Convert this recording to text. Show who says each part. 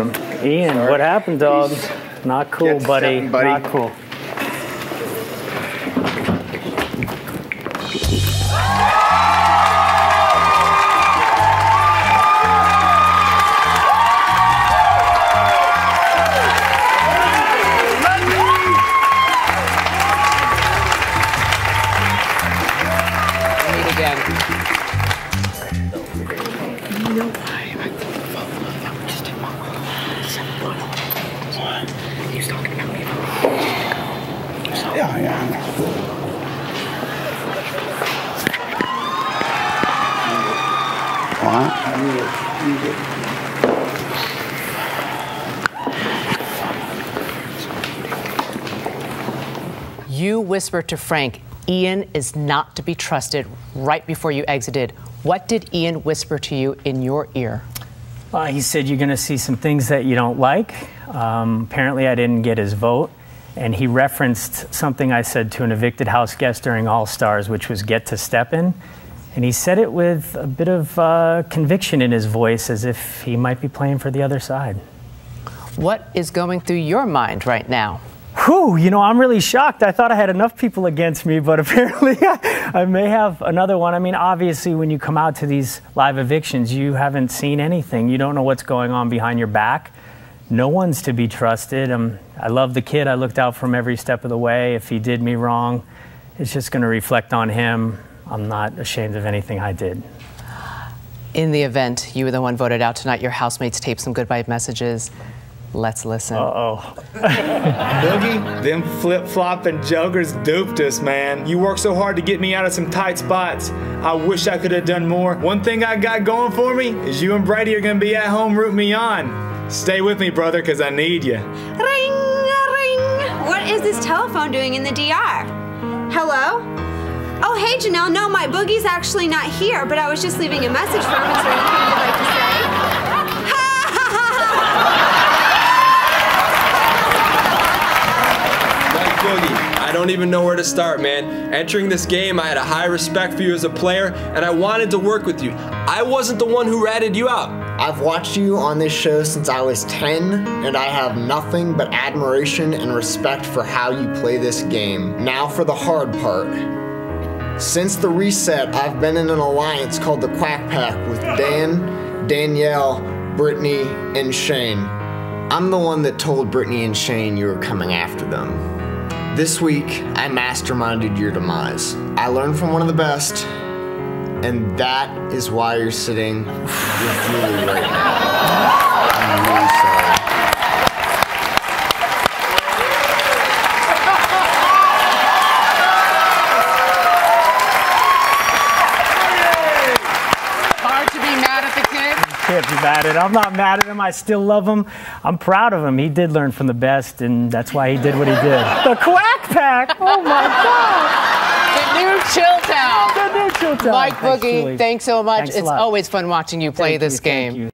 Speaker 1: Ian, what happened, dog? Not cool, buddy.
Speaker 2: stepping, buddy.
Speaker 1: Not cool.
Speaker 3: Meet again.
Speaker 2: Yeah, yeah. What?
Speaker 3: You whispered to Frank, Ian is not to be trusted right before you exited. What did Ian whisper to you in your ear?
Speaker 1: Uh, he said you're going to see some things that you don't like. Um, apparently, I didn't get his vote. And he referenced something I said to an evicted house guest during All Stars, which was get to step in. And he said it with a bit of uh, conviction in his voice, as if he might be playing for the other side.
Speaker 3: What is going through your mind right now?
Speaker 1: Whew, you know, I'm really shocked. I thought I had enough people against me, but apparently I may have another one. I mean, obviously, when you come out to these live evictions, you haven't seen anything. You don't know what's going on behind your back. No one's to be trusted. Um, I love the kid. I looked out for him every step of the way. If he did me wrong, it's just going to reflect on him. I'm not ashamed of anything I did.
Speaker 3: In the event you were the one voted out tonight, your housemates taped some goodbye messages. Let's listen.
Speaker 1: Uh oh.
Speaker 4: Boogie, them flip flopping jokers duped us, man. You worked so hard to get me out of some tight spots. I wish I could have done more. One thing I got going for me is you and Brady are gonna be at home rooting me on. Stay with me, brother, because I need you.
Speaker 5: Ring, ring. What is this telephone doing in the DR? Hello? Oh, hey, Janelle. No, Mike Boogie's actually not here, but I was just leaving a message for him. Is there anything you'd like to say? Ha ha ha
Speaker 6: Mike Boogie, I don't even know where to start, man. Entering this game, I had a high respect for you as a player, and I wanted to work with you. I wasn't the one who ratted you out.
Speaker 7: I've watched you on this show since I was 10, and I have nothing but admiration and respect for how you play this game. Now for the hard part. Since the reset, I've been in an alliance called the Quack Pack with Dan, Danielle, Brittany, and Shane. I'm the one that told Brittany and Shane you were coming after them. This week, I masterminded your demise. I learned from one of the best, and that is why you're sitting with Julie right now. I'm really sorry.
Speaker 3: Hard to be mad at the kid.
Speaker 1: can't be mad at him. I'm not mad at him. I still love him. I'm proud of him. He did learn from the best, and that's why he did what he did. The Quack Pack! Oh my God!
Speaker 3: The new chill town.
Speaker 1: The new Chill Town.
Speaker 3: Mike
Speaker 1: Thanks,
Speaker 3: Boogie,
Speaker 1: Julie.
Speaker 3: thanks so much.
Speaker 1: Thanks
Speaker 3: it's always fun watching you play
Speaker 1: Thank
Speaker 3: this
Speaker 1: you,
Speaker 3: game.